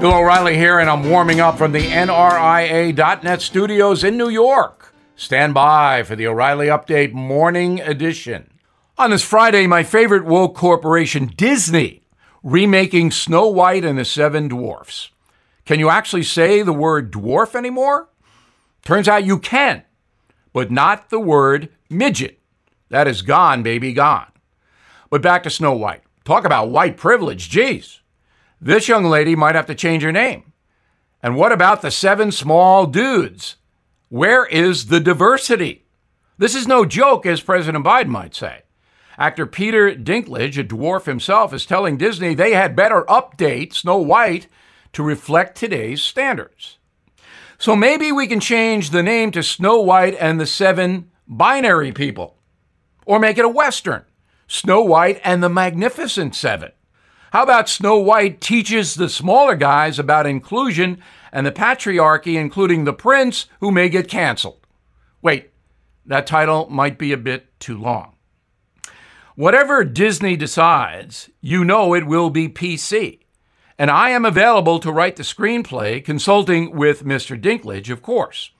Bill O'Reilly here, and I'm warming up from the NRIA.net studios in New York. Stand by for the O'Reilly Update Morning Edition. On this Friday, my favorite woke corporation, Disney, remaking Snow White and the Seven Dwarfs. Can you actually say the word dwarf anymore? Turns out you can, but not the word midget. That is gone, baby, gone. But back to Snow White. Talk about white privilege, geez. This young lady might have to change her name. And what about the seven small dudes? Where is the diversity? This is no joke, as President Biden might say. Actor Peter Dinklage, a dwarf himself, is telling Disney they had better update Snow White to reflect today's standards. So maybe we can change the name to Snow White and the Seven Binary People. Or make it a Western Snow White and the Magnificent Seven. How about Snow White teaches the smaller guys about inclusion and the patriarchy, including the prince, who may get canceled? Wait, that title might be a bit too long. Whatever Disney decides, you know it will be PC. And I am available to write the screenplay, consulting with Mr. Dinklage, of course.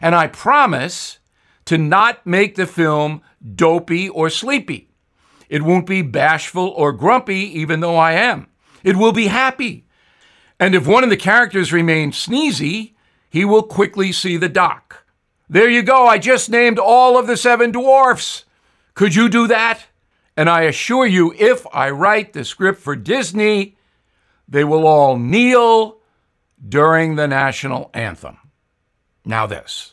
And I promise to not make the film dopey or sleepy. It won't be bashful or grumpy, even though I am. It will be happy. And if one of the characters remains sneezy, he will quickly see the doc. There you go. I just named all of the seven dwarfs. Could you do that? And I assure you, if I write the script for Disney, they will all kneel during the national anthem. Now, this.